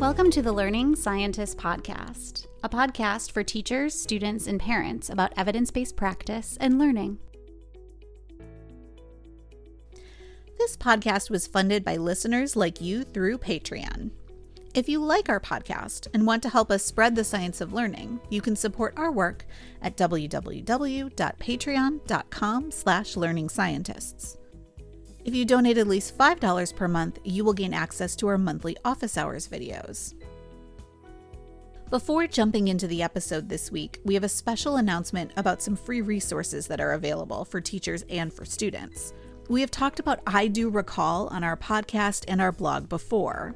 Welcome to the Learning Scientist Podcast, a podcast for teachers, students, and parents about evidence based practice and learning. This podcast was funded by listeners like you through Patreon. If you like our podcast and want to help us spread the science of learning, you can support our work at www.patreon.com slash learningscientists. If you donate at least $5 per month, you will gain access to our monthly office hours videos. Before jumping into the episode this week, we have a special announcement about some free resources that are available for teachers and for students. We have talked about I Do Recall on our podcast and our blog before.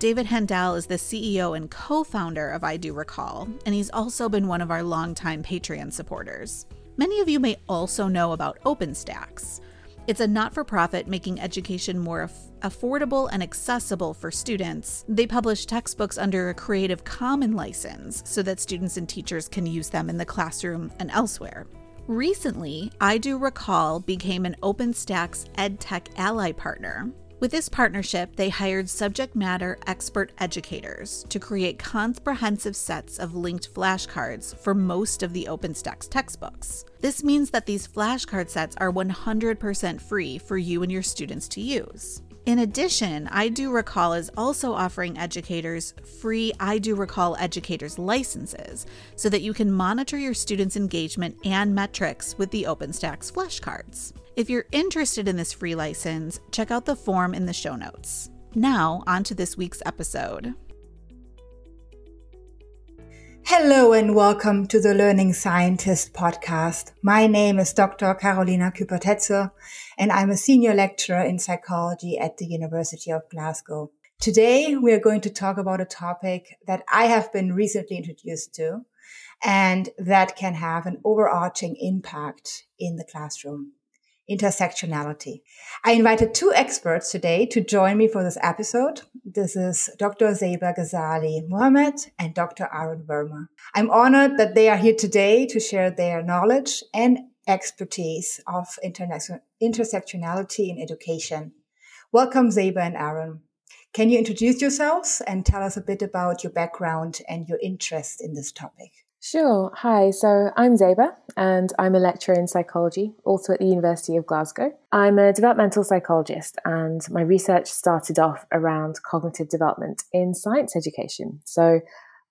David Handel is the CEO and co founder of I Do Recall, and he's also been one of our longtime Patreon supporters. Many of you may also know about OpenStax. It's a not for profit making education more af- affordable and accessible for students. They publish textbooks under a Creative Commons license so that students and teachers can use them in the classroom and elsewhere. Recently, I Do Recall became an OpenStax EdTech Ally partner. With this partnership, they hired subject matter expert educators to create comprehensive sets of linked flashcards for most of the OpenStax textbooks. This means that these flashcard sets are 100% free for you and your students to use. In addition, I Do Recall is also offering educators free I Do Recall educators licenses so that you can monitor your students' engagement and metrics with the OpenStax flashcards. If you're interested in this free license, check out the form in the show notes. Now, on to this week's episode. Hello and welcome to the Learning Scientist podcast. My name is Dr. Carolina Kuepper-Tetzel and I'm a senior lecturer in psychology at the University of Glasgow. Today we are going to talk about a topic that I have been recently introduced to and that can have an overarching impact in the classroom intersectionality. I invited two experts today to join me for this episode. This is Dr. Zayba Ghazali Mohammed and Dr. Arun Verma. I'm honored that they are here today to share their knowledge and expertise of intersectionality in education. Welcome, Zayba and Arun. Can you introduce yourselves and tell us a bit about your background and your interest in this topic? Sure. Hi. So I'm Zayba, and I'm a lecturer in psychology, also at the University of Glasgow. I'm a developmental psychologist, and my research started off around cognitive development in science education. So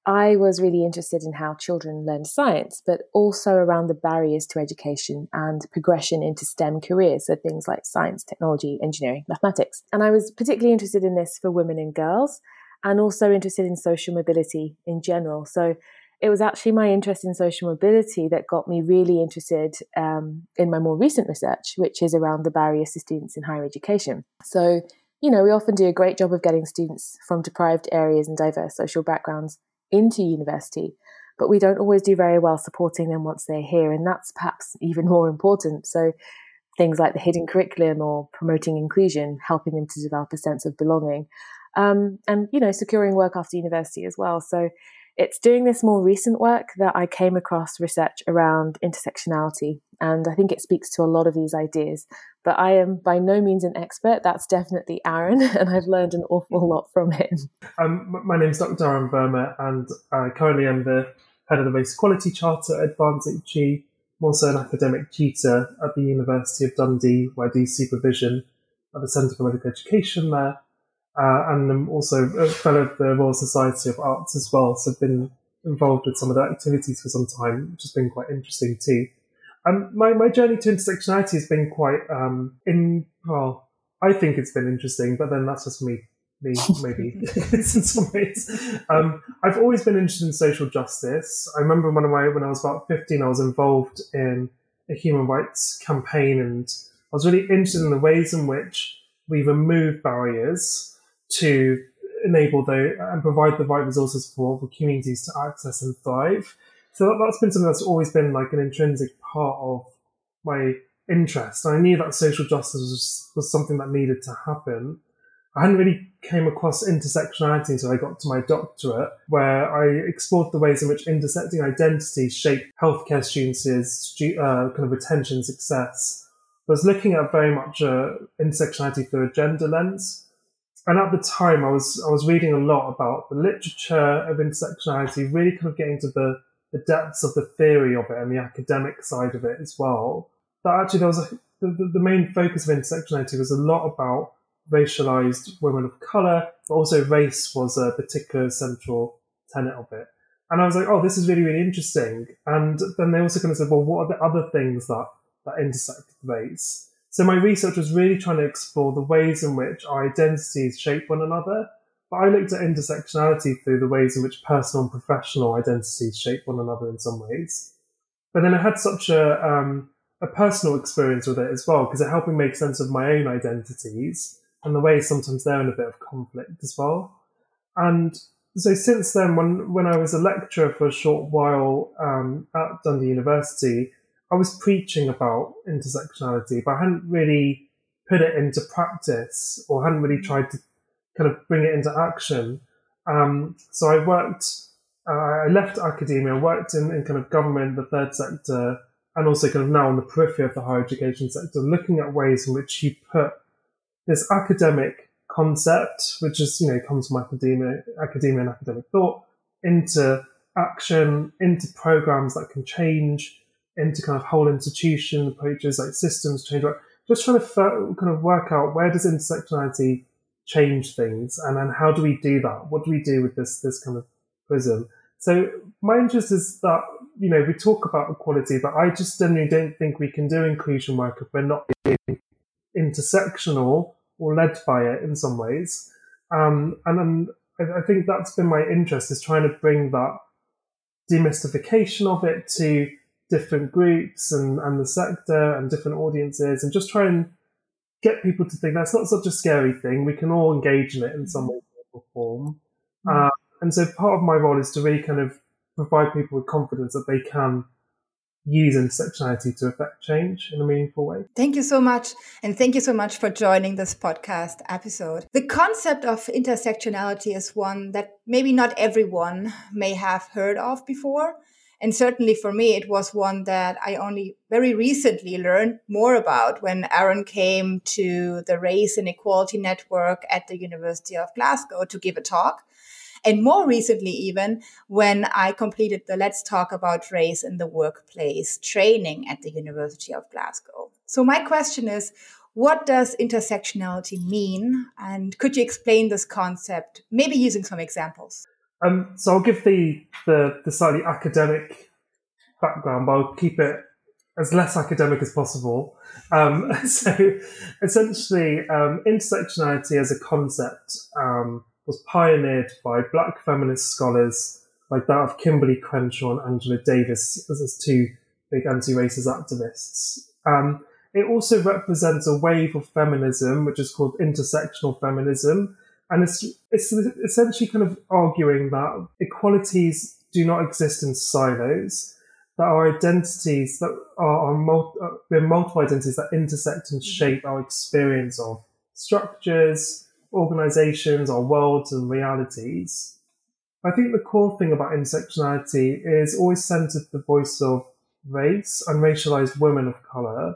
I was really interested in how children learn science, but also around the barriers to education and progression into STEM careers, so things like science, technology, engineering, mathematics. And I was particularly interested in this for women and girls, and also interested in social mobility in general. So it was actually my interest in social mobility that got me really interested um, in my more recent research, which is around the barriers to students in higher education. So, you know, we often do a great job of getting students from deprived areas and diverse social backgrounds into university, but we don't always do very well supporting them once they're here. And that's perhaps even more important. So, things like the hidden curriculum or promoting inclusion, helping them to develop a sense of belonging. Um, and you know securing work after university as well so it's doing this more recent work that I came across research around intersectionality, and I think it speaks to a lot of these ideas. But I am by no means an expert. That's definitely Arun, and I've learned an awful lot from him. Um, my name is Dr. Arun Verma, and I currently am the head of the Race Equality Charter at Advance HE. I'm also an academic tutor at the University of Dundee, where I do supervision at the Centre for Medical Education there uh, and I'm also a fellow of the Royal Society of Arts as well. So I've been involved with some of the activities for some time, which has been quite interesting too. Um, my, my journey to intersectionality has been quite um, in well, I think it's been interesting, but then that's just me, me maybe in some ways. Um, I've always been interested in social justice. I remember when I when I was about fifteen, I was involved in a human rights campaign, and I was really interested in the ways in which we remove barriers to enable the and provide the right resources for, for communities to access and thrive. So that, has been something that's always been like an intrinsic part of my interest. I knew that social justice was, was something that needed to happen. I hadn't really came across intersectionality until I got to my doctorate, where I explored the ways in which intersecting identities shape healthcare students' uh, kind of retention success. I was looking at very much uh, intersectionality through a gender lens, and at the time, I was I was reading a lot about the literature of intersectionality, really kind of getting to the the depths of the theory of it and the academic side of it as well. That actually there was a, the, the main focus of intersectionality was a lot about racialized women of color, but also race was a particular central tenet of it. And I was like, oh, this is really, really interesting. And then they also kind of said, well, what are the other things that, that intersect with race? So my research was really trying to explore the ways in which our identities shape one another. But I looked at intersectionality through the ways in which personal and professional identities shape one another in some ways. But then I had such a, um, a personal experience with it as well, because it helped me make sense of my own identities and the way sometimes they're in a bit of conflict as well. And so since then, when when I was a lecturer for a short while um, at Dundee University, I was preaching about intersectionality, but I hadn't really put it into practice or hadn't really tried to kind of bring it into action. Um, so I worked, uh, I left academia, worked in, in kind of government, the third sector, and also kind of now on the periphery of the higher education sector, looking at ways in which you put this academic concept, which is, you know, comes from academia, academia and academic thought, into action, into programs that can change, into kind of whole institution approaches like systems change. Just trying to kind of work out where does intersectionality change things, and then how do we do that? What do we do with this this kind of prism? So my interest is that you know we talk about equality, but I just generally don't think we can do inclusion work if we're not intersectional or led by it in some ways. Um, and then I think that's been my interest is trying to bring that demystification of it to different groups and, and the sector and different audiences and just try and get people to think that's not such a scary thing. We can all engage in it in some way or form. Mm-hmm. Uh, and so part of my role is to really kind of provide people with confidence that they can use intersectionality to affect change in a meaningful way. Thank you so much. And thank you so much for joining this podcast episode. The concept of intersectionality is one that maybe not everyone may have heard of before. And certainly for me, it was one that I only very recently learned more about when Arun came to the Race and Equality Network at the University of Glasgow to give a talk. And more recently, even when I completed the Let's Talk About Race in the Workplace training at the University of Glasgow. So my question is, what does intersectionality mean? And could you explain this concept, maybe using some examples? Um, so I'll give the, the, the slightly academic background, but I'll keep it as less academic as possible. Um, so essentially, um, intersectionality as a concept um, was pioneered by black feminist scholars like that of Kimberlé Crenshaw and Angela Davis as two big anti-racist activists. Um, it also represents a wave of feminism, which is called intersectional feminism. And it's, it's essentially kind of arguing that equalities do not exist in silos, that our identities that are, are multi, uh, multiple identities that intersect and shape our experience of structures, organizations, our worlds and realities. I think the core thing about intersectionality is always centered the voice of race and racialized women of color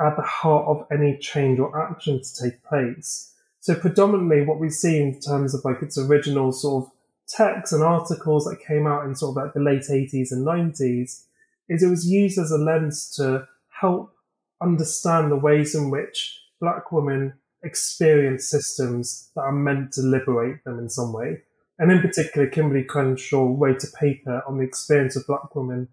at the heart of any change or action to take place. So predominantly what we see in terms of like its original sort of texts and articles that came out in sort of like the late 80s and 90s is it was used as a lens to help understand the ways in which black women experience systems that are meant to liberate them in some way. And in particular, Kimberlé Crenshaw wrote a paper on the experience of black women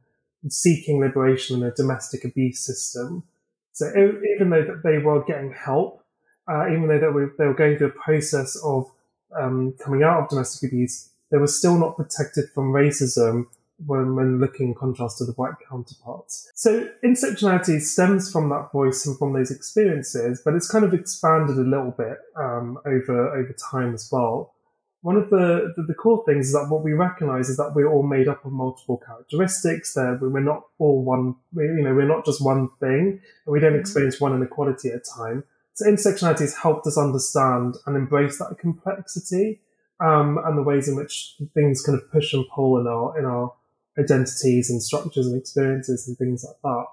seeking liberation in a domestic abuse system. So even though that they were getting help, uh, even though they were, they were going through a process of um, coming out of domestic abuse, they were still not protected from racism when, when looking in contrast to the white counterparts. So intersectionality stems from that voice and from those experiences, but it's kind of expanded a little bit um, over over time as well. One of the, the, the core things is that what we recognize is that we're all made up of multiple characteristics. That we're not all one, you know, we're not just one thing, and we don't mm-hmm. experience one inequality at a time. So intersectionality has helped us understand and embrace that complexity um, and the ways in which things kind of push and pull in our in our identities and structures and experiences and things like that.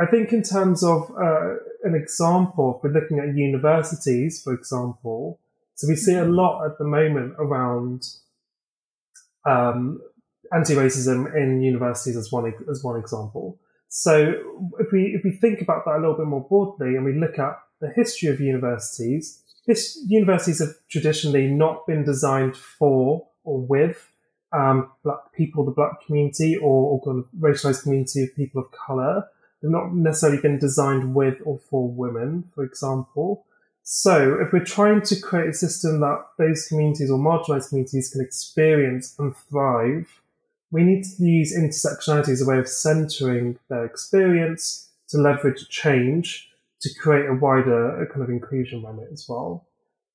I think in terms of uh, an example, if we're looking at universities, for example, So we see a lot at the moment around um, anti-racism in universities as one as one example. So if we if we think about that a little bit more broadly and we look at the history of universities, this universities have traditionally not been designed for or with um, black people, the black community, or, or racialized community of people of color. They've not necessarily been designed with or for women, for example. So if we're trying to create a system that those communities or marginalized communities can experience and thrive, we need to use intersectionality as a way of centering their experience to leverage change to create a wider kind of inclusion remit as well.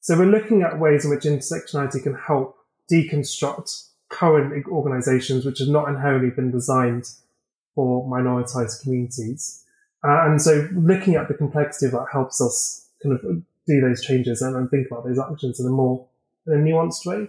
So we're looking at ways in which intersectionality can help deconstruct current organizations which have not inherently been designed for minoritized communities. Uh, and so looking at the complexity of that helps us kind of do those changes and, and think about those actions in a more in a nuanced way.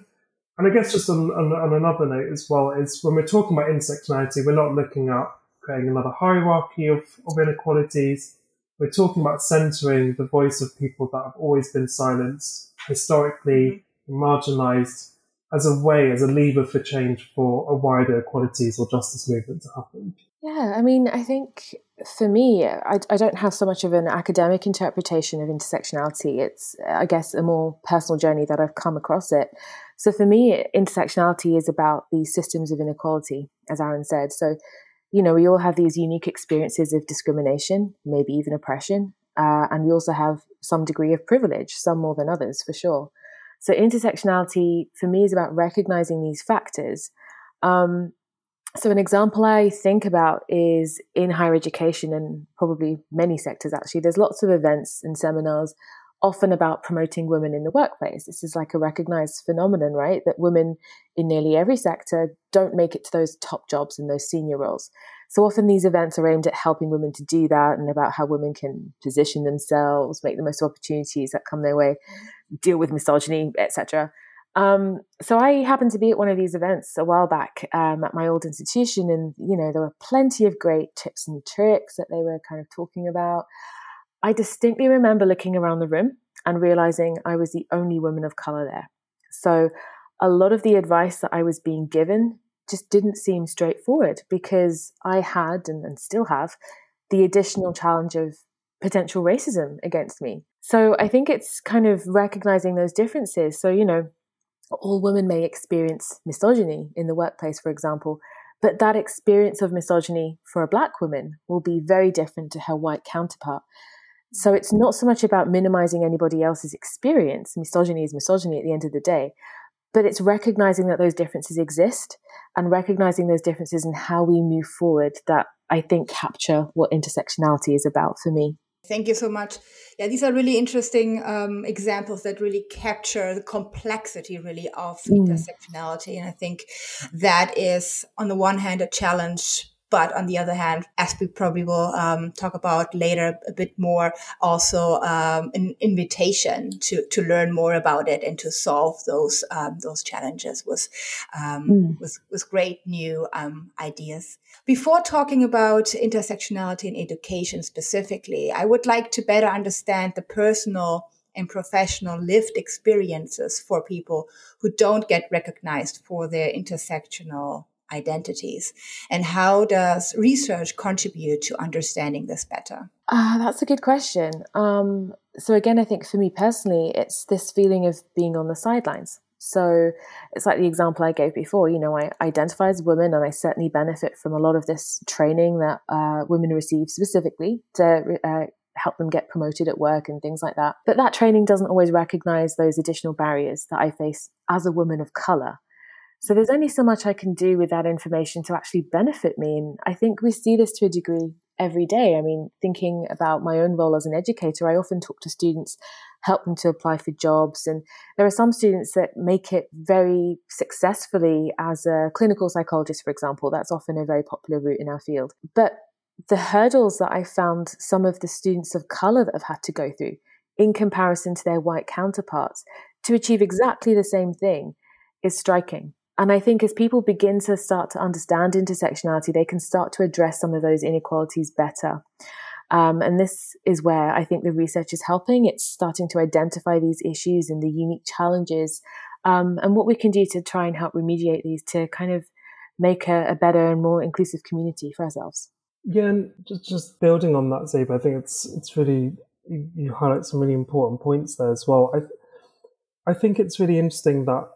And I guess just on, on, on, another note as well is when we're talking about intersectionality, we're not looking at creating another hierarchy of, of inequalities. We're talking about centering the voice of people that have always been silenced, historically mm-hmm. marginalized, as a way, as a lever for change for a wider equalities or justice movement to happen. Yeah, I mean, I think for me, I, I don't have so much of an academic interpretation of intersectionality. It's, I guess, a more personal journey that I've come across it. So for me, intersectionality is about these systems of inequality, as Arun said. So, you know, we all have these unique experiences of discrimination, maybe even oppression, uh, and we also have some degree of privilege, some more than others, for sure. So intersectionality for me is about recognizing these factors. Um, so an example I think about is in higher education and probably many sectors actually. There's lots of events and seminars often about promoting women in the workplace. This is like a recognized phenomenon, right? That women in nearly every sector don't make it to those top jobs and those senior roles. So often these events are aimed at helping women to do that and about how women can position themselves, make the most opportunities that come their way, deal with misogyny, etc. Um, so I happened to be at one of these events a while back um, at my old institution, and you know there were plenty of great tips and tricks that they were kind of talking about. I distinctly remember looking around the room and realizing I was the only woman of color there. So a lot of the advice that I was being given just didn't seem straightforward because I had and, and still have the additional challenge of potential racism against me. So I think it's kind of recognizing those differences. So, you know, all women may experience misogyny in the workplace, for example, but that experience of misogyny for a black woman will be very different to her white counterpart. So it's not so much about minimizing anybody else's experience. Misogyny is misogyny at the end of the day. But it's recognizing that those differences exist and recognizing those differences and how we move forward that I think capture what intersectionality is about for me. Thank you so much. Yeah, these are really interesting um, examples that really capture the complexity, really, of mm. intersectionality. And I think that is, on the one hand, a challenge but on the other hand, as we probably will um, talk about later a bit more, also um, an invitation to to learn more about it and to solve those um, those challenges with, um, mm. with with great new um, ideas. Before talking about intersectionality in education specifically, I would like to better understand the personal and professional lived experiences for people who don't get recognized for their intersectional identities and how does research contribute to understanding this better uh, that's a good question um, so again i think for me personally it's this feeling of being on the sidelines so it's like the example i gave before you know i identify as a woman and i certainly benefit from a lot of this training that uh, women receive specifically to uh, help them get promoted at work and things like that. But that training doesn't always recognize those additional barriers that I face as a woman of color. So there's only so much I can do with that information to actually benefit me. And I think we see this to a degree every day. I mean, thinking about my own role as an educator, I often talk to students, help them to apply for jobs. And there are some students that make it very successfully as a clinical psychologist, for example. That's often a very popular route in our field. But the hurdles that I found some of the students of color that have had to go through in comparison to their white counterparts to achieve exactly the same thing is striking. And I think as people begin to start to understand intersectionality, they can start to address some of those inequalities better. Um, and this is where I think the research is helping. It's starting to identify these issues and the unique challenges um, and what we can do to try and help remediate these to kind of make a, a better and more inclusive community for ourselves. Yeah, and just, just building on that, Zayba, I think it's it's really you, you highlight some really important points there as well. I I think it's really interesting that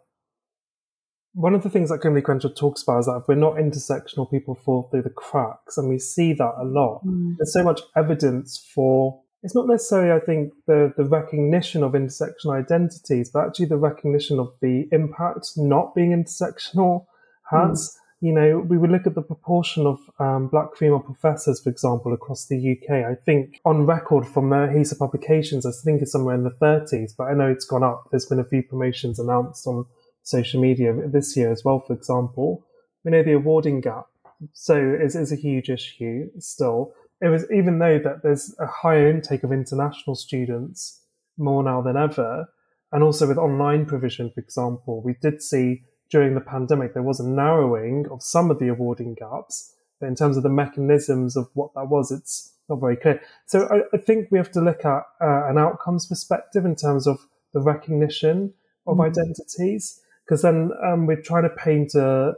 one of the things that Kimberlé Crenshaw talks about is that if we're not intersectional, people fall through the cracks, and we see that a lot. Mm. There's so much evidence for. It's not necessarily, I think, the the recognition of intersectional identities, but actually the recognition of the impact not being intersectional has. Mm you know, we would look at the proportion of um, black female professors, for example, across the UK. I think on record from their HESA publications, I think it's somewhere in the 30s, but I know it's gone up. There's been a few promotions announced on social media this year as well, for example. We know the awarding gap, so is, is a huge issue still. It was even though that there's a higher intake of international students more now than ever, and also with online provision, for example, we did see during the pandemic, there was a narrowing of some of the awarding gaps. But in terms of the mechanisms of what that was, it's not very clear. So I, I think we have to look at uh, an outcomes perspective in terms of the recognition of mm. identities, because then um, we're trying to paint a,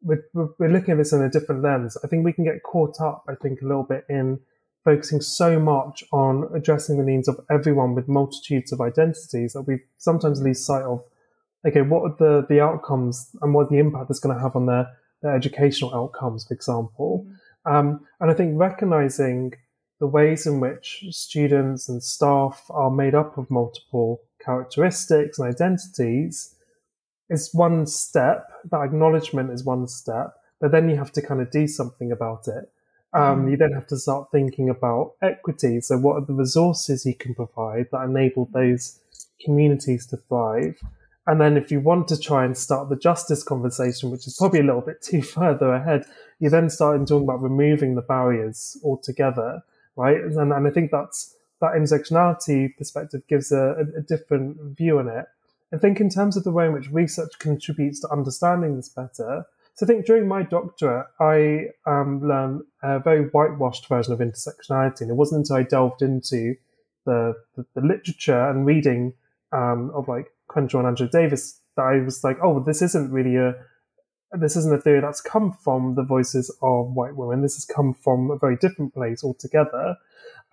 we're, we're looking at this in a different lens. I think we can get caught up, I think, a little bit in focusing so much on addressing the needs of everyone with multitudes of identities that we sometimes lose sight of okay, what are the, the outcomes and what the impact that's going to have on their, their educational outcomes, for example. Mm-hmm. Um, and I think recognizing the ways in which students and staff are made up of multiple characteristics and identities is one step. That acknowledgement is one step, but then you have to kind of do something about it. Um, mm. You then have to start thinking about equity. So, what are the resources you can provide that enable those communities to thrive? And then if you want to try and start the justice conversation, which is probably a little bit too further ahead, you then start talking about removing the barriers altogether, right? And, and I think that's that intersectionality perspective gives a, a, a different view on it. I think in terms of the way in which research contributes to understanding this better, so I think during my doctorate, I um, learned a very whitewashed version of intersectionality. And it wasn't until I delved into the, the, the literature and reading um, of like Crenshaw and Angela Davis that I was like, oh, this isn't really a this isn't a theory that's come from the voices of white women. This has come from a very different place altogether.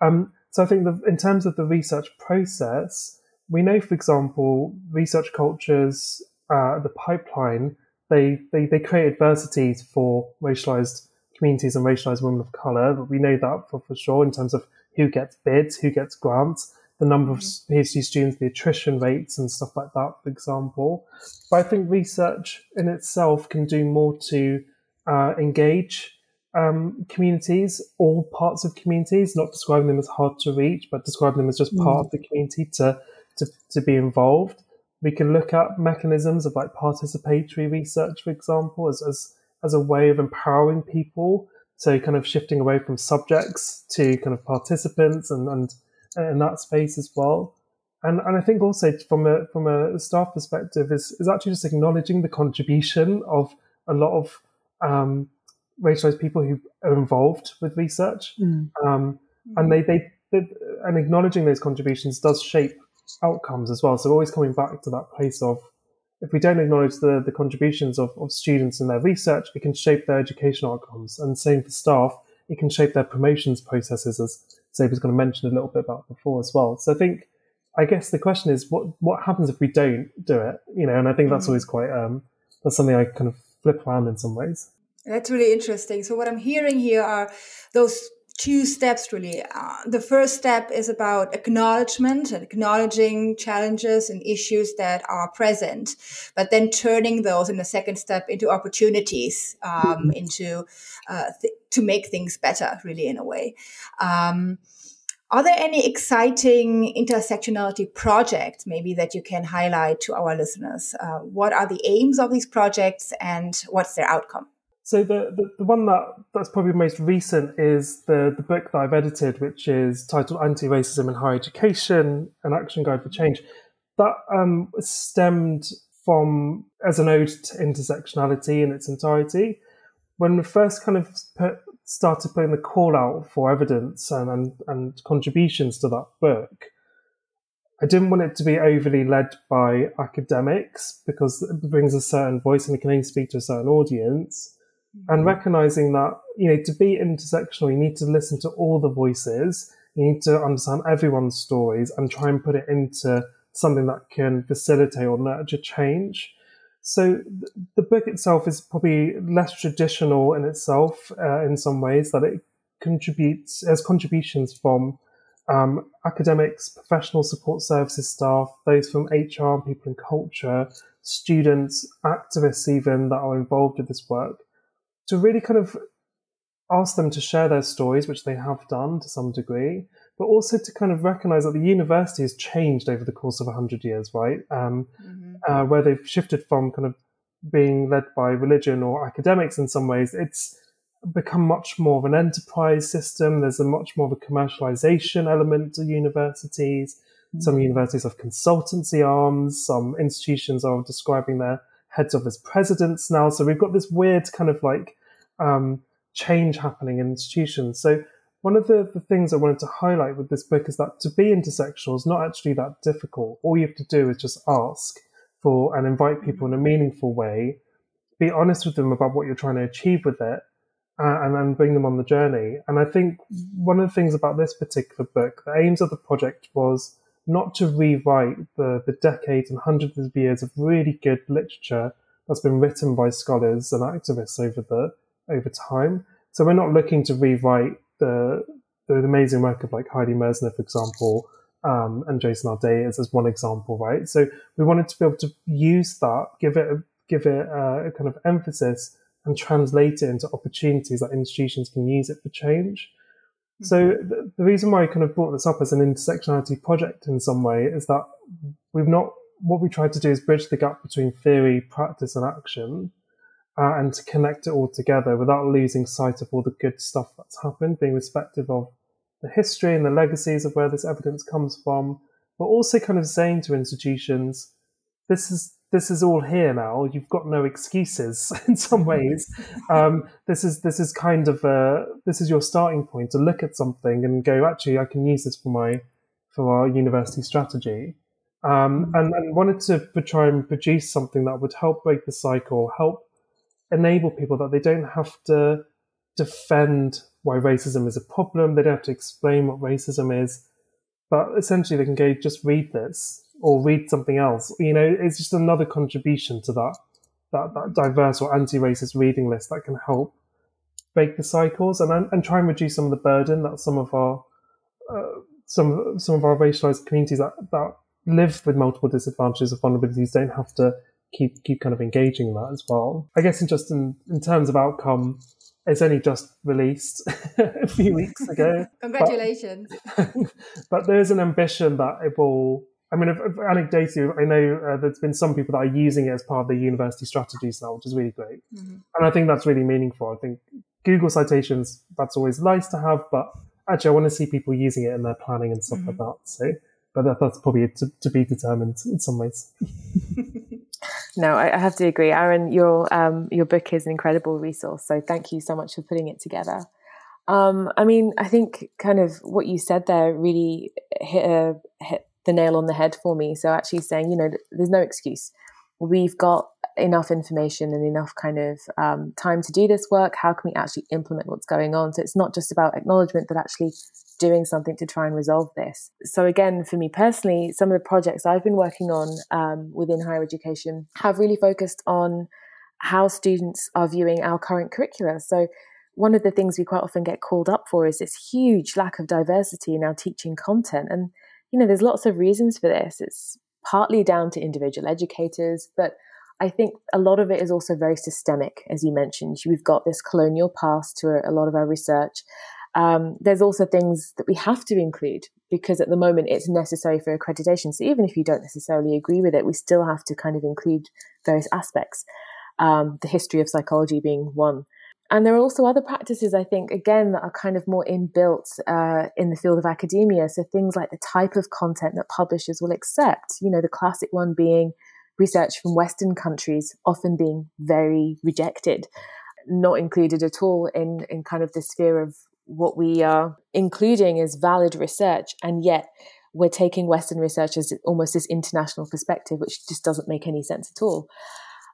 Um, so I think that in terms of the research process, we know, for example, research cultures, uh, the pipeline, they, they, they create adversities for racialized communities and racialized women of color. We know that for, for sure in terms of who gets bids, who gets grants the number of mm-hmm. PhD students, the attrition rates, and stuff like that, for example. But I think research in itself can do more to uh, engage um, communities, all parts of communities, not describing them as hard to reach, but describing them as just part mm. of the community to, to, to be involved. We can look at mechanisms of like participatory research, for example, as, as, as a way of empowering people. So kind of shifting away from subjects to kind of participants and, and in that space as well. And and I think also from a from a staff perspective is is actually just acknowledging the contribution of a lot of um, racialized people who are involved with research, mm. um, and they, they, they and acknowledging those contributions does shape outcomes as well. So always coming back to that place of if we don't acknowledge the, the contributions of, of students in their research, it can shape their educational outcomes. And same for staff, it can shape their promotions processes as Zayba was going to mention a little bit about before as well. So I think, I guess the question is, what what happens if we don't do it? You know, and I think that's mm. always quite um, that's something I kind of flip around in some ways. That's really interesting. So what I'm hearing here are those two steps really. Uh, the first step is about acknowledgement and acknowledging challenges and issues that are present, but then turning those in the second step into opportunities, um, mm-hmm. into uh, th- to make things better, really in a way. Um, are there any exciting intersectionality projects maybe that you can highlight to our listeners? Uh, what are the aims of these projects and what's their outcome? So the, the, the, one that that's probably most recent is the, the book that I've edited, which is titled Anti-Racism in Higher Education, an action guide for change. That um, stemmed from as an ode to intersectionality in its entirety. When we first kind of put started putting the call out for evidence and, and, and contributions to that book, I didn't want it to be overly led by academics because it brings a certain voice and it can only speak to a certain audience. Mm-hmm. And recognizing that, you know, to be intersectional, you need to listen to all the voices. You need to understand everyone's stories and try and put it into something that can facilitate or nurture change. So the book itself is probably less traditional in itself uh, in some ways that it contributes as contributions from um, academics, professional support services staff, those from HR people in culture, students, activists even that are involved with this work, to really kind of ask them to share their stories, which they have done to some degree, but also to kind of recognize that the university has changed over the course of 100 years, right? Um, mm-hmm. uh, where they've shifted from kind of being led by religion or academics in some ways, it's become much more of an enterprise system. There's a much more of a commercialization element to universities. Mm-hmm. Some universities have consultancy arms. Some institutions are describing their heads of as presidents now. So we've got this weird kind of like um, change happening in institutions. So one of the, the things I wanted to highlight with this book is that to be intersectional is not actually that difficult. All you have to do is just ask for and invite people in a meaningful way, be honest with them about what you're trying to achieve with it, uh, and then bring them on the journey. And I think one of the things about this particular book, the aims of the project was not to rewrite the, the decades and hundreds of years of really good literature that's been written by scholars and activists over the over time. So we're not looking to rewrite the the amazing work of like Heidi Mirza, for example, um, and Jason Arday as, as one example, right? So we wanted to be able to use that, give it a, give it a, a kind of emphasis, and translate it into opportunities that institutions can use it for change. Mm-hmm. So the, the reason why I kind of brought this up as an intersectionality project in some way is that we've not what we tried to do is bridge the gap between theory, practice, and action uh, and to connect it all together without losing sight of all the good stuff that's happened, being respectful of the history and the legacies of where this evidence comes from, but also kind of saying to institutions, this is this is all here now. You've got no excuses in some ways. Um, this is this is kind of a, this is your starting point to look at something and go, actually, I can use this for my for our university strategy. Um, and, and wanted to try and produce something that would help break the cycle, help enable people that they don't have to defend why racism is a problem. They don't have to explain what racism is, but essentially they can go just read this or read something else. You know, it's just another contribution to that that, that diverse or anti-racist reading list that can help break the cycles and and try and reduce some of the burden that some of our uh, some some of our racialized communities that, that live with multiple disadvantages or vulnerabilities don't have to keep keep kind of engaging in that as well. I guess in just in, in terms of outcome, it's only just released a few weeks ago. Congratulations! But, but, there's an ambition that it will. I mean, if, if anecdotally, I know uh, there's been some people that are using it as part of their university strategies now, which is really great, mm-hmm. and I think that's really meaningful. I think Google citations that's always nice to have, but actually, I want to see people using it in their planning and stuff mm-hmm. like that. So, but that, that's probably to, to be determined in some ways. No, I, I have to agree, Arun. Your um, your book is an incredible resource. So thank you so much for putting it together. Um, I mean, I think kind of what you said there really hit, a, hit the nail on the head for me. So actually saying, you know, there's no excuse. We've got enough information and enough kind of um, time to do this work. How can we actually implement what's going on? So it's not just about acknowledgement, but actually doing something to try and resolve this. So, again, for me personally, some of the projects I've been working on um, within higher education have really focused on how students are viewing our current curricula. So, one of the things we quite often get called up for is this huge lack of diversity in our teaching content. And, you know, there's lots of reasons for this. It's partly down to individual educators, but I think a lot of it is also very systemic, as you mentioned. We've got this colonial past to a lot of our research. Um, there's also things that we have to include because at the moment it's necessary for accreditation. So even if you don't necessarily agree with it, we still have to kind of include various aspects. Um, the history of psychology being one. And there are also other practices, I think, again, that are kind of more inbuilt uh, in the field of academia. So things like the type of content that publishers will accept. You know, the classic one being research from Western countries often being very rejected not included at all in, in kind of the sphere of what we are including as valid research. And yet we're taking Western research as almost this international perspective, which just doesn't make any sense at all.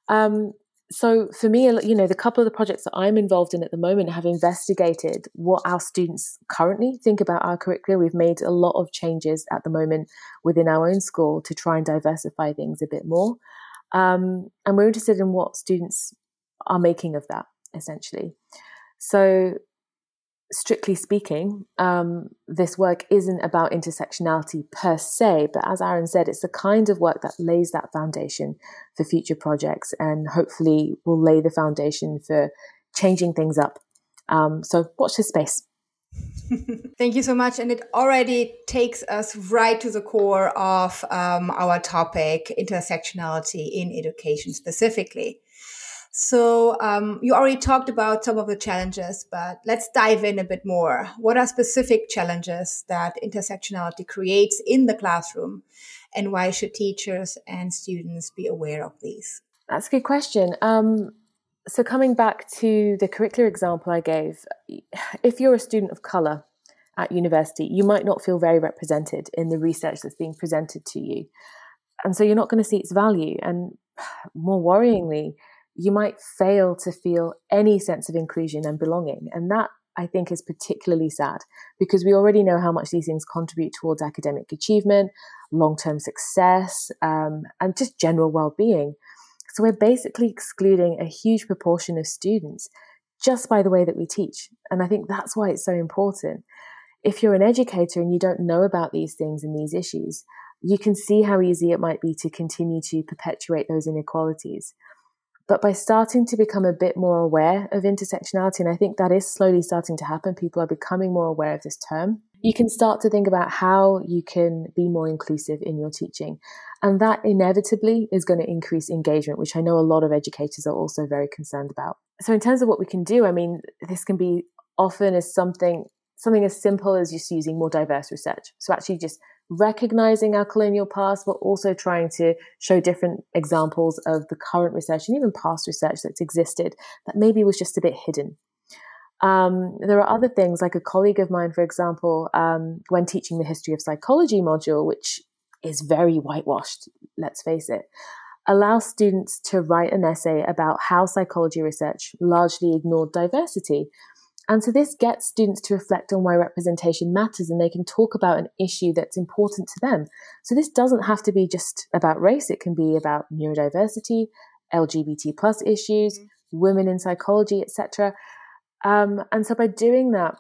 Um, so for me, you know, the couple of the projects that I'm involved in at the moment have investigated what our students currently think about our curricula. We've made a lot of changes at the moment within our own school to try and diversify things a bit more. Um, and we're interested in what students are making of that, essentially. So strictly speaking, um, this work isn't about intersectionality per se, but as Arun said, it's the kind of work that lays that foundation for future projects and hopefully will lay the foundation for changing things up. Um, so watch this space. Thank you so much. And it already takes us right to the core of um, our topic, intersectionality in education specifically. So um, you already talked about some of the challenges, but let's dive in a bit more. What are specific challenges that intersectionality creates in the classroom, and why should teachers and students be aware of these? That's a good question. Um, so coming back to the curricular example I gave, if you're a student of color at university, you might not feel very represented in the research that's being presented to you. And so you're not going to see its value. And more worryingly, you might fail to feel any sense of inclusion and belonging. And that I think is particularly sad because we already know how much these things contribute towards academic achievement, long term success, um, and just general well being. So we're basically excluding a huge proportion of students just by the way that we teach. And I think that's why it's so important. If you're an educator and you don't know about these things and these issues, you can see how easy it might be to continue to perpetuate those inequalities. But by starting to become a bit more aware of intersectionality, and I think that is slowly starting to happen, people are becoming more aware of this term. You can start to think about how you can be more inclusive in your teaching. And that inevitably is going to increase engagement, which I know a lot of educators are also very concerned about. So, in terms of what we can do, I mean, this can be often as something something as simple as just using more diverse research. So, actually, just recognizing our colonial past, but also trying to show different examples of the current research and even past research that's existed that maybe was just a bit hidden. Um, there are other things, like a colleague of mine, for example, um, when teaching the history of psychology module, which is very whitewashed, let's face it, allows students to write an essay about how psychology research largely ignored diversity and so this gets students to reflect on why representation matters and they can talk about an issue that's important to them. So this doesn't have to be just about race. It can be about neurodiversity, LGBT plus issues, mm-hmm. women in psychology, etc. Um, and so by doing that,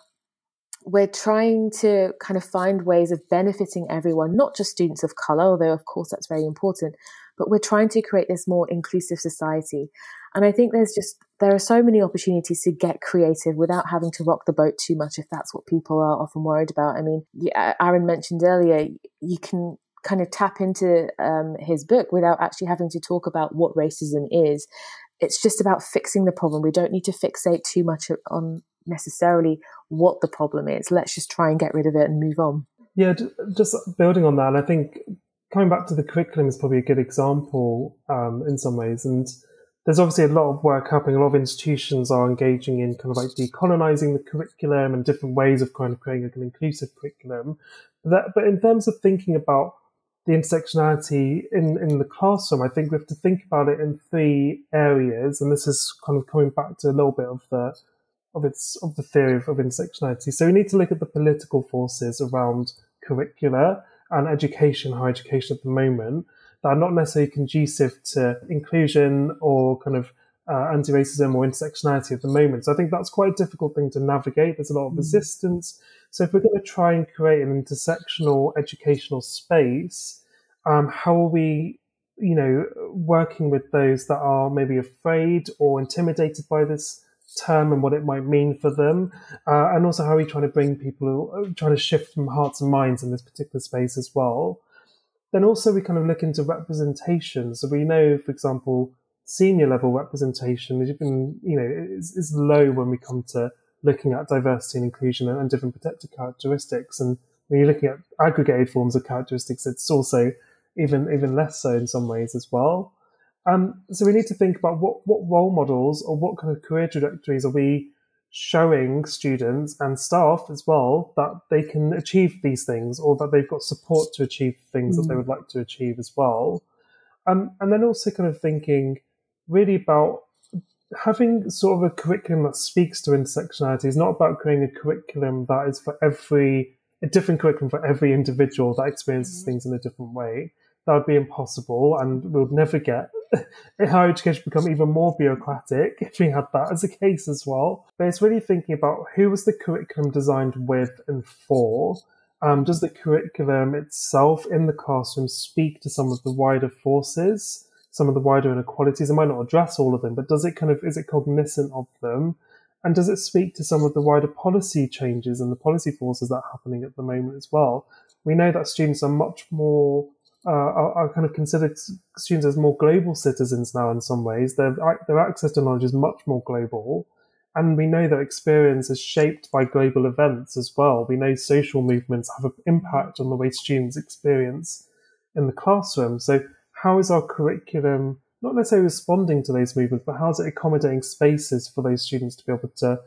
we're trying to kind of find ways of benefiting everyone, not just students of color, although of course that's very important, but we're trying to create this more inclusive society. And I think there's just, there are so many opportunities to get creative without having to rock the boat too much if that's what people are often worried about. I mean, Arun mentioned earlier, you can kind of tap into um, his book without actually having to talk about what racism is. It's just about fixing the problem. We don't need to fixate too much on necessarily what the problem is. Let's just try and get rid of it and move on. Yeah, just building on that, I think coming back to the curriculum is probably a good example um, in some ways. And there's obviously a lot of work happening. A lot of institutions are engaging in kind of like decolonizing the curriculum and different ways of kind of creating an inclusive curriculum. That, but in terms of thinking about the intersectionality in, in the classroom, I think we have to think about it in three areas. And this is kind of coming back to a little bit of the of its of the theory of, of intersectionality. So we need to look at the political forces around curricula and education, higher education at the moment, that are not necessarily conducive to inclusion or kind of uh, anti-racism or intersectionality at the moment. So I think that's quite a difficult thing to navigate. There's a lot of mm. resistance. So if we're going to try and create an intersectional educational space, um, how are we, you know, working with those that are maybe afraid or intimidated by this term and what it might mean for them, uh, and also how are we trying to bring people, trying to shift from hearts and minds in this particular space as well. Then also we kind of look into representation. So we know, for example, senior level representation is even, you know, is, is low when we come to looking at diversity and inclusion and, and different protected characteristics. And when you're looking at aggregated forms of characteristics, it's also even even less so in some ways as well. Um, so we need to think about what, what role models or what kind of career trajectories are we showing students and staff as well that they can achieve these things or that they've got support to achieve things mm. that they mm. would like to achieve as well. Um, and then also kind of thinking really about having sort of a curriculum that speaks to intersectionality is not about creating a curriculum that is for every a different curriculum for every individual that experiences mm-hmm. things in a different way. That would be impossible, and we would never get higher education become even more bureaucratic if we had that as a case as well. But it's really thinking about who was the curriculum designed with and for. Um, does the curriculum itself in the classroom speak to some of the wider forces? some of the wider inequalities. It might not address all of them, but does it kind of is it cognizant of them? And does it speak to some of the wider policy changes and the policy forces that are happening at the moment as well? We know that students are much more uh, are, are, kind of considered students as more global citizens now in some ways. Their their access to knowledge is much more global, and we know that experience is shaped by global events as well. We know social movements have an impact on the way students experience in the classroom. So how is our curriculum not necessarily responding to those movements, but how is it accommodating spaces for those students to be able to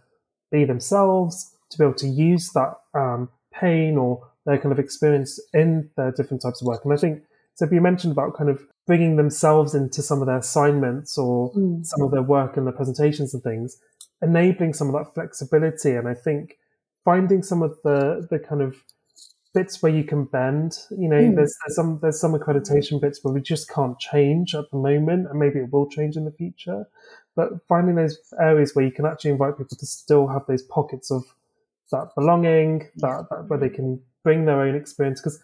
be themselves, to be able to use that um, pain or their kind of experience in their different types of work? And I think, so you mentioned about kind of bringing themselves into some of their assignments or mm. some of their work and their presentations and things, enabling some of that flexibility. And I think finding some of the, the kind of bits where you can bend. You know, mm. there's, there's some there's some accreditation bits where we just can't change at the moment, and maybe it will change in the future. But finding those areas where you can actually invite people to still have those pockets of that belonging, that, that where they can bring their own experience, because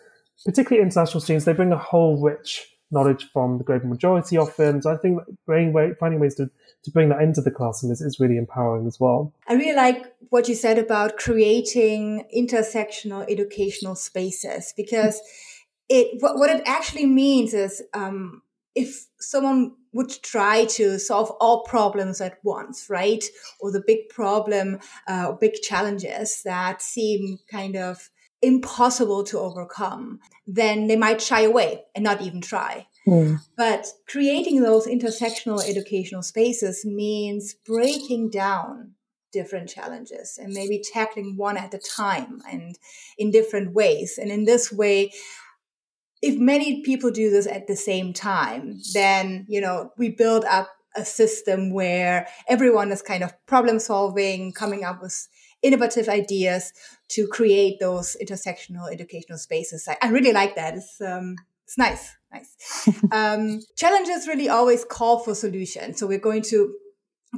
particularly international students, they bring a whole rich knowledge from the global majority often. So I think finding ways to, to bring that into the classroom is, is really empowering as well. I really like what you said about creating intersectional educational spaces because it what, what it actually means is um, if someone would try to solve all problems at once, right? Or the big problem, uh, big challenges that seem kind of impossible to overcome, then they might shy away and not even try. Mm. But creating those intersectional educational spaces means breaking down different challenges and maybe tackling one at a time and in different ways. And in this way, if many people do this at the same time, then, you know, we build up a system where everyone is kind of problem solving, coming up with innovative ideas to create those intersectional educational spaces. I, I really like that. It's um, it's nice, nice. um, challenges really always call for solutions, so we're going to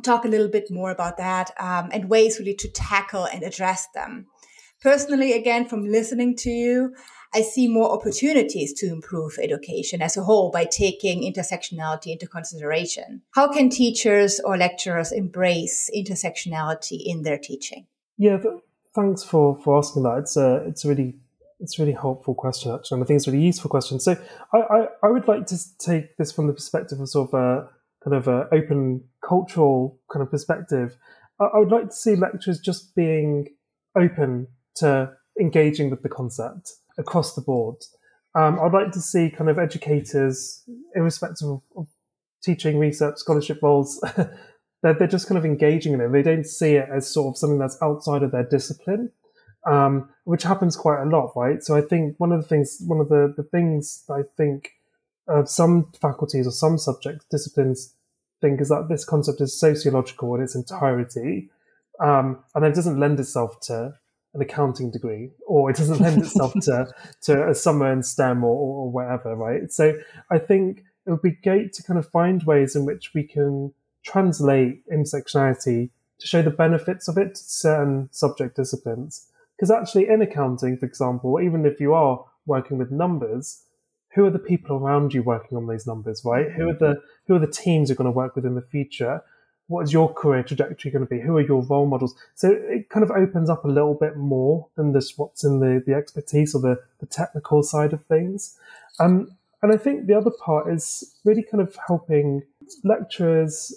talk a little bit more about that um, and ways really to tackle and address them. Personally, again, from listening to you, I see more opportunities to improve education as a whole by taking intersectionality into consideration. How can teachers or lecturers embrace intersectionality in their teaching? Yeah, thanks for, for asking that. It's a it's a really it's a really helpful question actually, and I think it's a really useful question. So I, I, I would like to take this from the perspective of sort of a kind of a open cultural kind of perspective. I, I would like to see lecturers just being open to engaging with the concept across the board. Um, I'd like to see kind of educators, irrespective of, of teaching, research, scholarship roles, they're, they're just kind of engaging in it. They don't see it as sort of something that's outside of their discipline, um, which happens quite a lot, right? So I think one of the things, one of the, the things I think uh, some faculties or some subject disciplines think is that this concept is sociological in its entirety, um, and it doesn't lend itself to an accounting degree, or it doesn't lend itself to to a summer in STEM or, or whatever, right? So I think it would be great to kind of find ways in which we can translate intersectionality to show the benefits of it to certain subject disciplines. Because actually, in accounting, for example, even if you are working with numbers, who are the people around you working on those numbers, right? Who are the who are the teams you're going to work with in the future? What is your career trajectory going to be? Who are your role models? So it kind of opens up a little bit more than just what's in the, the expertise or the, the technical side of things. Um, and I think the other part is really kind of helping lecturers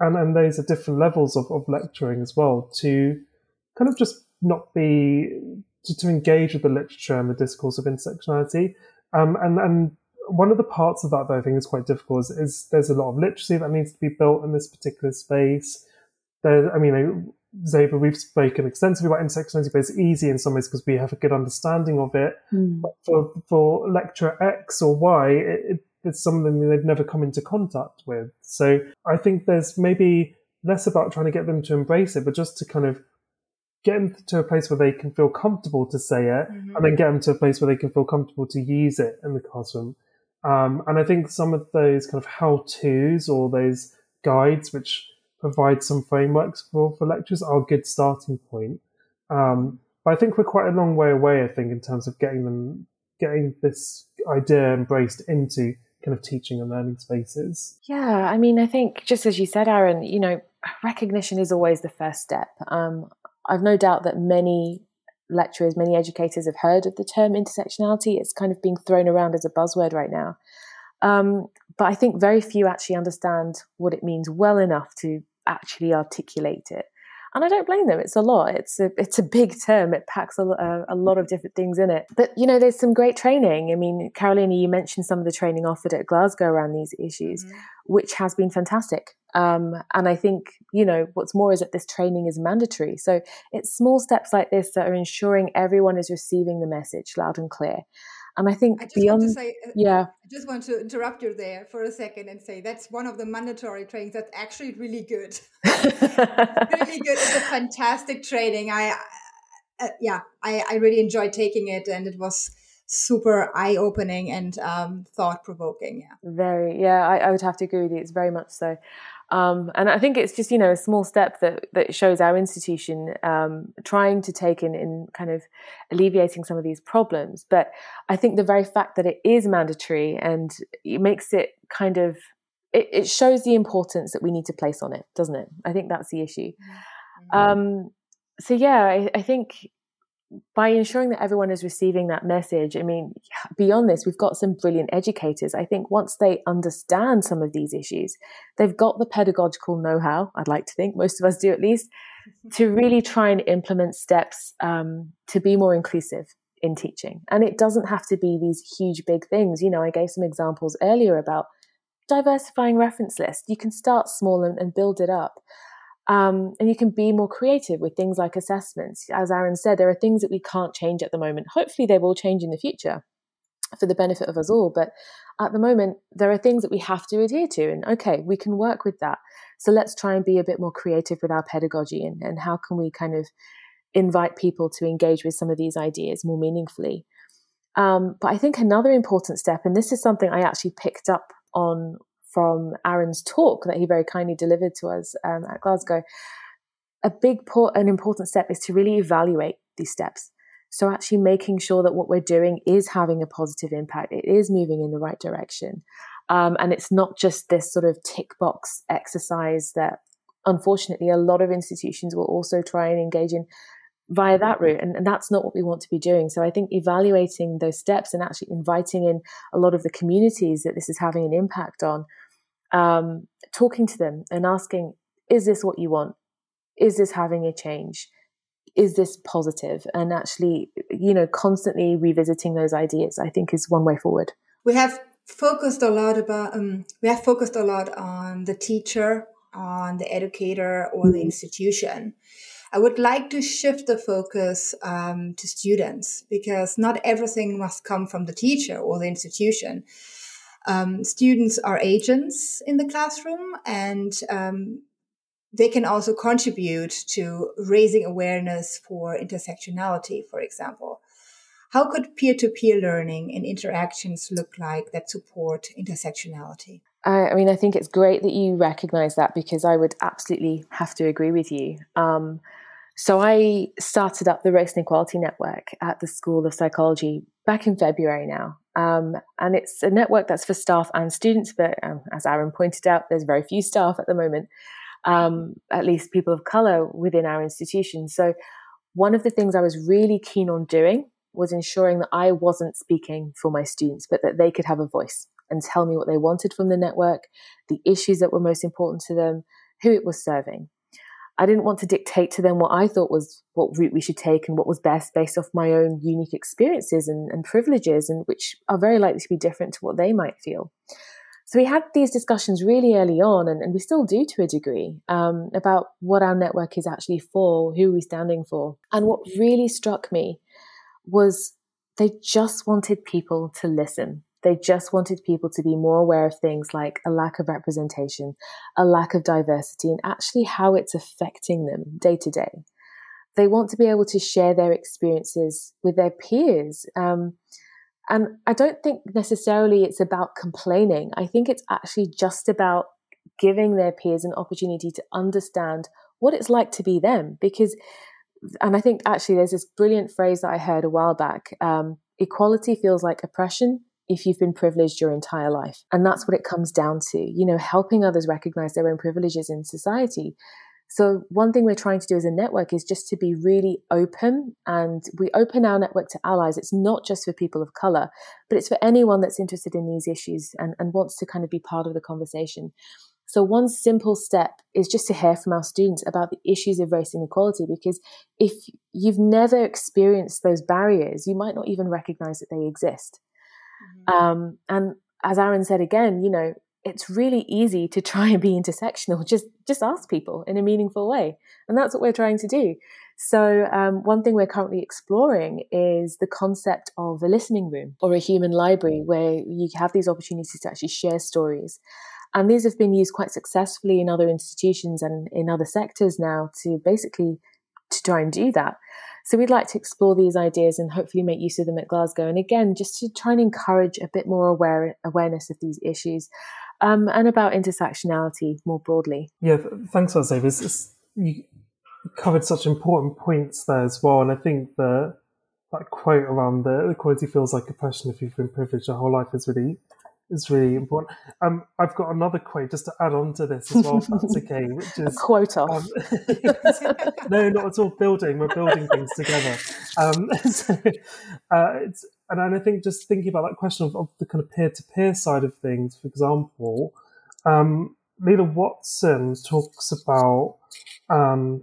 and, and those are different levels of, of lecturing as well to kind of just not be to, to engage with the literature and the discourse of intersectionality um, and and one of the parts of that that I think is quite difficult is, is there's a lot of literacy that needs to be built in this particular space. There, I mean, Zayba, we've spoken extensively about intersectionality, but it's easy in some ways because we have a good understanding of it. Mm. But for for lecturer X or Y, it, it, it's something they've never come into contact with. So I think there's maybe less about trying to get them to embrace it, but just to kind of get them to a place where they can feel comfortable to say it, mm-hmm. and then get them to a place where they can feel comfortable to use it in the classroom. Um, and I think some of those kind of how tos or those guides, which provide some frameworks for, for lectures, are a good starting point. Um, but I think we're quite a long way away, I think, in terms of getting them, getting this idea embraced into kind of teaching and learning spaces. Yeah, I mean, I think just as you said, Arun, you know, recognition is always the first step. Um, I've no doubt that many lecturers, many educators have heard of the term intersectionality. It's kind of being thrown around as a buzzword right now. Um, but I think very few actually understand what it means well enough to actually articulate it and I don't blame them. It's a lot. It's a it's a big term. It packs a, a, a, lot of different things in it. But you know, there's some great training. I mean, Carolina, you mentioned some of the training offered at Glasgow around these issues, mm-hmm. which has been fantastic. Um, and I think you know what's more is that this training is mandatory. So it's small steps like this that are ensuring everyone is receiving the message loud and clear. And I think I just beyond, want to say, uh, yeah, I just want to interrupt you there for a second and say that's one of the mandatory trainings that's actually really good. really good. It's a fantastic training. I, uh, yeah, I, I really enjoyed taking it, and it was super eye opening and um, thought provoking. Yeah, very. Yeah, I, I would have to agree with you. It's very much so. Um, and I think it's just you know a small step that that shows our institution um, trying to take in in kind of alleviating some of these problems. But I think the very fact that it is mandatory and it makes it kind of it, it shows the importance that we need to place on it, doesn't it? I think that's the issue. Mm-hmm. Um, so yeah, I, I think by ensuring that everyone is receiving that message, I mean, beyond this, we've got some brilliant educators. I think once they understand some of these issues, they've got the pedagogical know how, I'd like to think, most of us do at least, to really try and implement steps um, to be more inclusive in teaching. And it doesn't have to be these huge, big things. You know, I gave some examples earlier about diversifying reference lists. You can start small and, and build it up. Um, and you can be more creative with things like assessments. As Arun said, there are things that we can't change at the moment. Hopefully, they will change in the future for the benefit of us all. But at the moment, there are things that we have to adhere to. And okay, we can work with that. So let's try and be a bit more creative with our pedagogy and, and how can we kind of invite people to engage with some of these ideas more meaningfully. Um, but I think another important step, and this is something I actually picked up on from Arun's talk that he very kindly delivered to us um, at Glasgow, a big an important step is to really evaluate these steps. So actually making sure that what we're doing is having a positive impact, it is moving in the right direction, um, and it's not just this sort of tick box exercise that, unfortunately, a lot of institutions will also try and engage in via that route. And, and, that's not what we want to be doing. So I think evaluating those steps and actually inviting in a lot of the communities that this is having an impact on um, talking to them and asking, is this what you want? Is this having a change? Is this positive? And actually, you know, constantly revisiting those ideas, I think, is one way forward. We have focused a lot about, um, we have focused a lot on the teacher, on the educator, or mm-hmm. the institution. I would like to shift the focus um, to students because not everything must come from the teacher or the institution. Um, students are agents in the classroom and um, they can also contribute to raising awareness for intersectionality, for example. How could peer to peer learning and interactions look like that support intersectionality? I, mean, I think it's great that you recognize that because I would absolutely have to agree with you. Um, so I started up the Race and Equality Network at the School of Psychology back in February now. Um, and it's a network that's for staff and students, but um, as Arun pointed out, there's very few staff at the moment, um, at least people of color within our institution. So, one of the things I was really keen on doing was ensuring that I wasn't speaking for my students, but that they could have a voice and tell me what they wanted from the network, the issues that were most important to them, who it was serving. I didn't want to dictate to them what I thought was what route we should take and what was best based off my own unique experiences and, and privileges, and which are very likely to be different to what they might feel. So we had these discussions really early on, and, and we still do to a degree, um, about what our network is actually for, who we're standing for. And what really struck me was they just wanted people to listen. They just wanted people to be more aware of things like a lack of representation, a lack of diversity, and actually how it's affecting them day to day. They want to be able to share their experiences with their peers. Um, and I don't think necessarily it's about complaining. I think it's actually just about giving their peers an opportunity to understand what it's like to be them. Because, and I think actually there's this brilliant phrase that I heard a while back um, equality feels like oppression if you've been privileged your entire life. And that's what it comes down to, you know, helping others recognize their own privileges in society. So, one thing we're trying to do as a network is just to be really open and we open our network to allies. It's not just for people of color, but it's for anyone that's interested in these issues and, and wants to kind of be part of the conversation. So, one simple step is just to hear from our students about the issues of race inequality, because if you've never experienced those barriers, you might not even recognize that they exist. Mm-hmm. Um, and as Arun said again, you know, it's really easy to try and be intersectional. Just just ask people in a meaningful way, and that's what we're trying to do. So um, one thing we're currently exploring is the concept of a listening room or a human library, where you have these opportunities to actually share stories. And these have been used quite successfully in other institutions and in other sectors now to basically to try and do that. So we'd like to explore these ideas and hopefully make use of them at Glasgow. And again, just to try and encourage a bit more aware, awareness of these issues um, and about intersectionality more broadly. Yeah, thanks Davis. You covered such important points there as well. And I think that that quote around the equality feels like oppression if you've been privileged your whole life is really is really important. Um, I've got another quote just to add on to this as well, if that's okay. Which is a quote off. Um, no, not at all. Building, we're building things together. Um, so, uh, it's, and I think just thinking about that question of, of the kind of peer to peer side of things, for example, um, Watson talks about, um,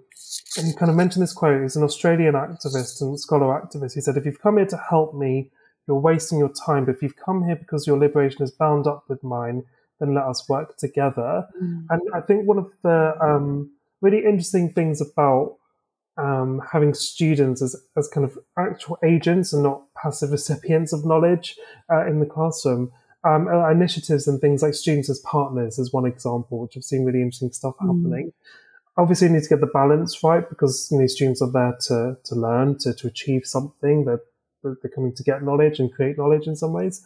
and he kind of mentioned this quote. He's an Australian activist and scholar activist. He said, "If you've come here to help me." You're wasting your time. But if you've come here because your liberation is bound up with mine, then let us work together. Mm. And I think one of the um, really interesting things about um, having students as, as kind of actual agents and not passive recipients of knowledge uh, in the classroom. Um, initiatives and things like students as partners is one example, which I've seen really interesting stuff mm. happening. Obviously, you need to get the balance right because you know students are there to to learn, to to achieve something. They're they're coming to get knowledge and create knowledge in some ways.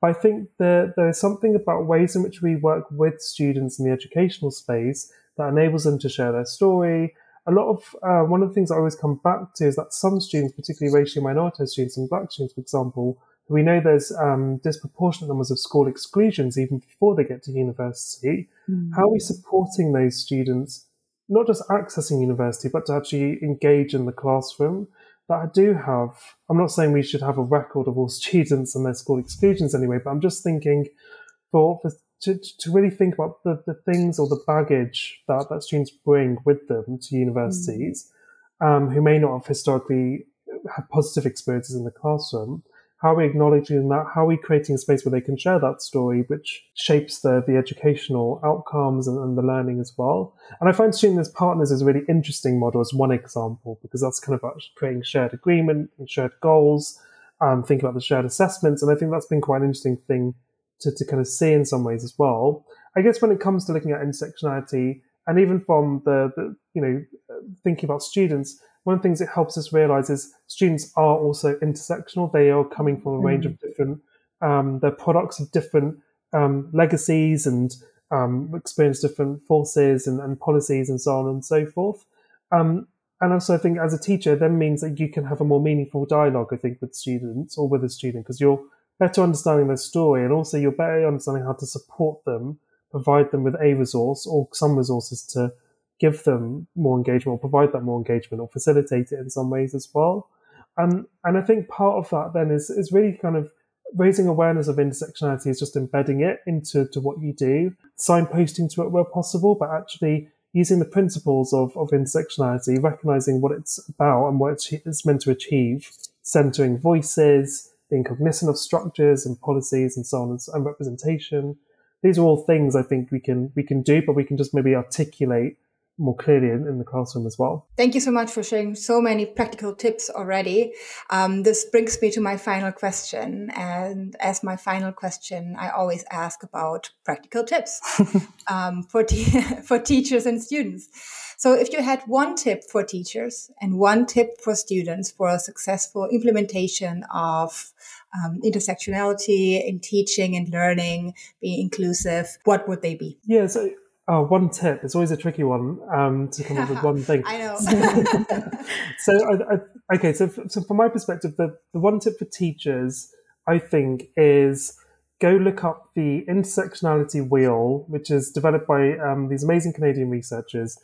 But I think that there is something about ways in which we work with students in the educational space that enables them to share their story. A lot of uh, one of the things I always come back to is that some students, particularly racially minoritized students and black students, for example, we know there's um, disproportionate numbers of school exclusions even before they get to university. Mm. How are we supporting those students, not just accessing university, but to actually engage in the classroom? That I do have. I'm not saying we should have a record of all students and their school exclusions anyway, but I'm just thinking for, for to, to really think about the, the things or the baggage that, that students bring with them to universities, mm. um, who may not have historically had positive experiences in the classroom, how are we acknowledging that? How are we creating a space where they can share that story, which shapes the, the educational outcomes and, and the learning as well? And I find student as partners is a really interesting model as one example, because that's kind of about creating shared agreement and shared goals, um, think about the shared assessments. And I think that's been quite an interesting thing to, to kind of see in some ways as well. I guess when it comes to looking at intersectionality, and even from the, the you know, thinking about students, one of the things it helps us realize is students are also intersectional. They are coming from a range of mm. different, um, they're products of different um, legacies and um, experience different forces and, and, policies and so on and so forth. Um, and also, I think as a teacher, then means that you can have a more meaningful dialogue, I think, with students or with a student because you're better understanding their story and also you're better understanding how to support them, provide them with a resource or some resources to give them more engagement or provide that more engagement or facilitate it in some ways as well. Um, and I think part of that then is, is really kind of raising awareness of intersectionality is just embedding it into to what you do, signposting to it where possible, but actually using the principles of, of intersectionality, recognizing what it's about and what it's meant to achieve, centering voices, being cognizant of structures and policies and so on and, and representation. These are all things I think we can we can do, but we can just maybe articulate more clearly in, in, the classroom as well. Thank you so much for sharing so many practical tips already. Um, this brings me to my final question. And as my final question, I always ask about practical tips um, for, te- for teachers and students. So if you had one tip for teachers and one tip for students for a successful implementation of um, intersectionality in teaching and learning, being inclusive, what would they be? Yeah, so Oh, one tip. It's always a tricky one um, to come up with one thing. I know. so, I, I, okay, so, so from my perspective, the, the one tip for teachers, I think, is go look up the intersectionality wheel, which is developed by um, these amazing Canadian researchers.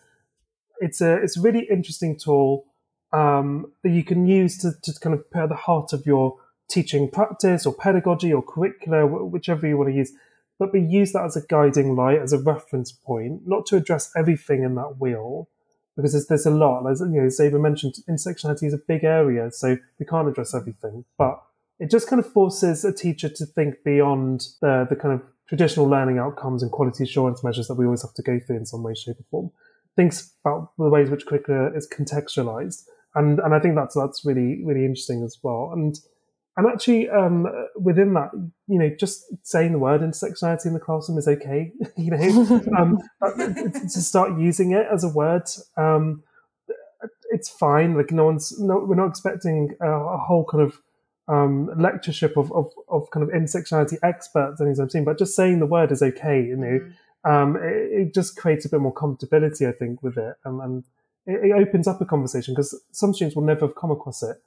It's a it's a really interesting tool um, that you can use to, to kind of put at the heart of your teaching practice or pedagogy or curricula, whichever you want to use but we use that as a guiding light, as a reference point, not to address everything in that wheel, because there's, there's a lot. As you know, Zayba mentioned, intersectionality is a big area, so we can't address everything. But it just kind of forces a teacher to think beyond the, the kind of traditional learning outcomes and quality assurance measures that we always have to go through in some way, shape, or form. Thinks about the ways which curricula is contextualized. And, and I think that's, that's really, really interesting as well. And and actually, um, within that, you know, just saying the word intersectionality in the classroom is okay. you know, um, to start using it as a word, um, it's fine. Like no one's, no, we're not expecting a, a whole kind of um, lectureship of, of, of kind of intersectionality experts anytime soon. But just saying the word is okay. You know, mm-hmm. um, it, it, just creates a bit more comfortability, I think, with it, and, and it, it opens up a conversation because some students will never have come across it.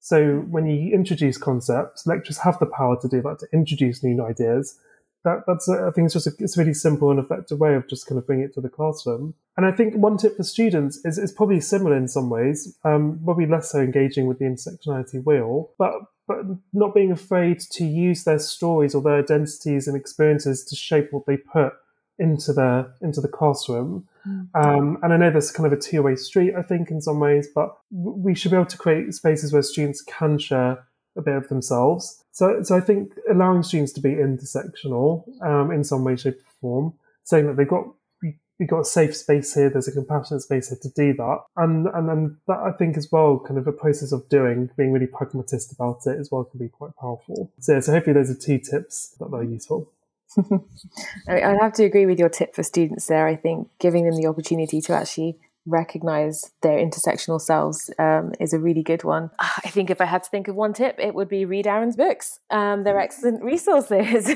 So when you introduce concepts, lecturers have the power to do that, to introduce new ideas. That, that's, I think it's just a, it's a really simple and effective way of just kind of bringing it to the classroom. And I think one tip for students is, is probably similar in some ways, um, probably less so engaging with the intersectionality wheel, but but not being afraid to use their stories or their identities and experiences to shape what they put into the into the classroom. Mm. Um, and I know there's kind of a two way street, I think, in some ways, but we should be able to create spaces where students can share a bit of themselves. So, so I think allowing students to be intersectional um, in some way, shape, or form, saying that they've got we, have got a safe space here, there's a compassionate space here to do that, and and then that I think as well, kind of a process of doing, being really pragmatist about it as well, can be quite powerful. So, yeah, so hopefully those are two tips that are useful. I'd have to agree with your tip for students there. I think giving them the opportunity to actually recognize their intersectional selves um, is a really good one. I think if I had to think of one tip, it would be read Arun's books. Um, they're excellent resources.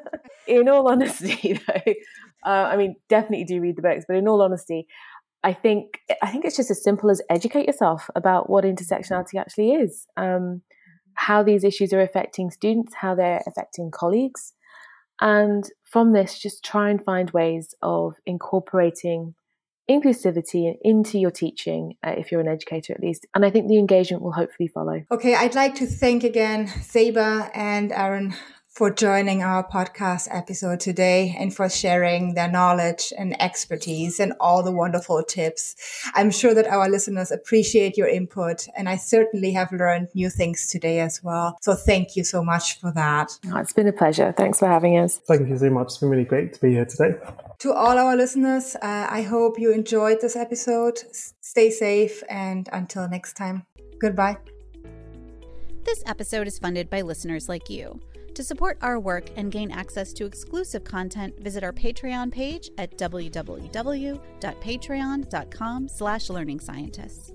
in all honesty, though, uh, I mean, definitely do read the books. But in all honesty, I think I think it's just as simple as educate yourself about what intersectionality actually is, um, how these issues are affecting students, how they're affecting colleagues, and from this, just try and find ways of incorporating inclusivity into your teaching, uh, if you're an educator at least. And I think the engagement will hopefully follow. Okay, I'd like to thank again Zayba and Arun for joining our podcast episode today and for sharing their knowledge and expertise and all the wonderful tips. I'm sure that our listeners appreciate your input and I certainly have learned new things today as well. So thank you so much for that. Oh, it's been a pleasure. Thanks for having us. Thank you so much. It's been really great to be here today. To all our listeners, uh, I hope you enjoyed this episode. Stay safe and until next time, goodbye. This episode is funded by listeners like you. To support our work and gain access to exclusive content, visit our Patreon page at www.patreon.com slash learning scientists.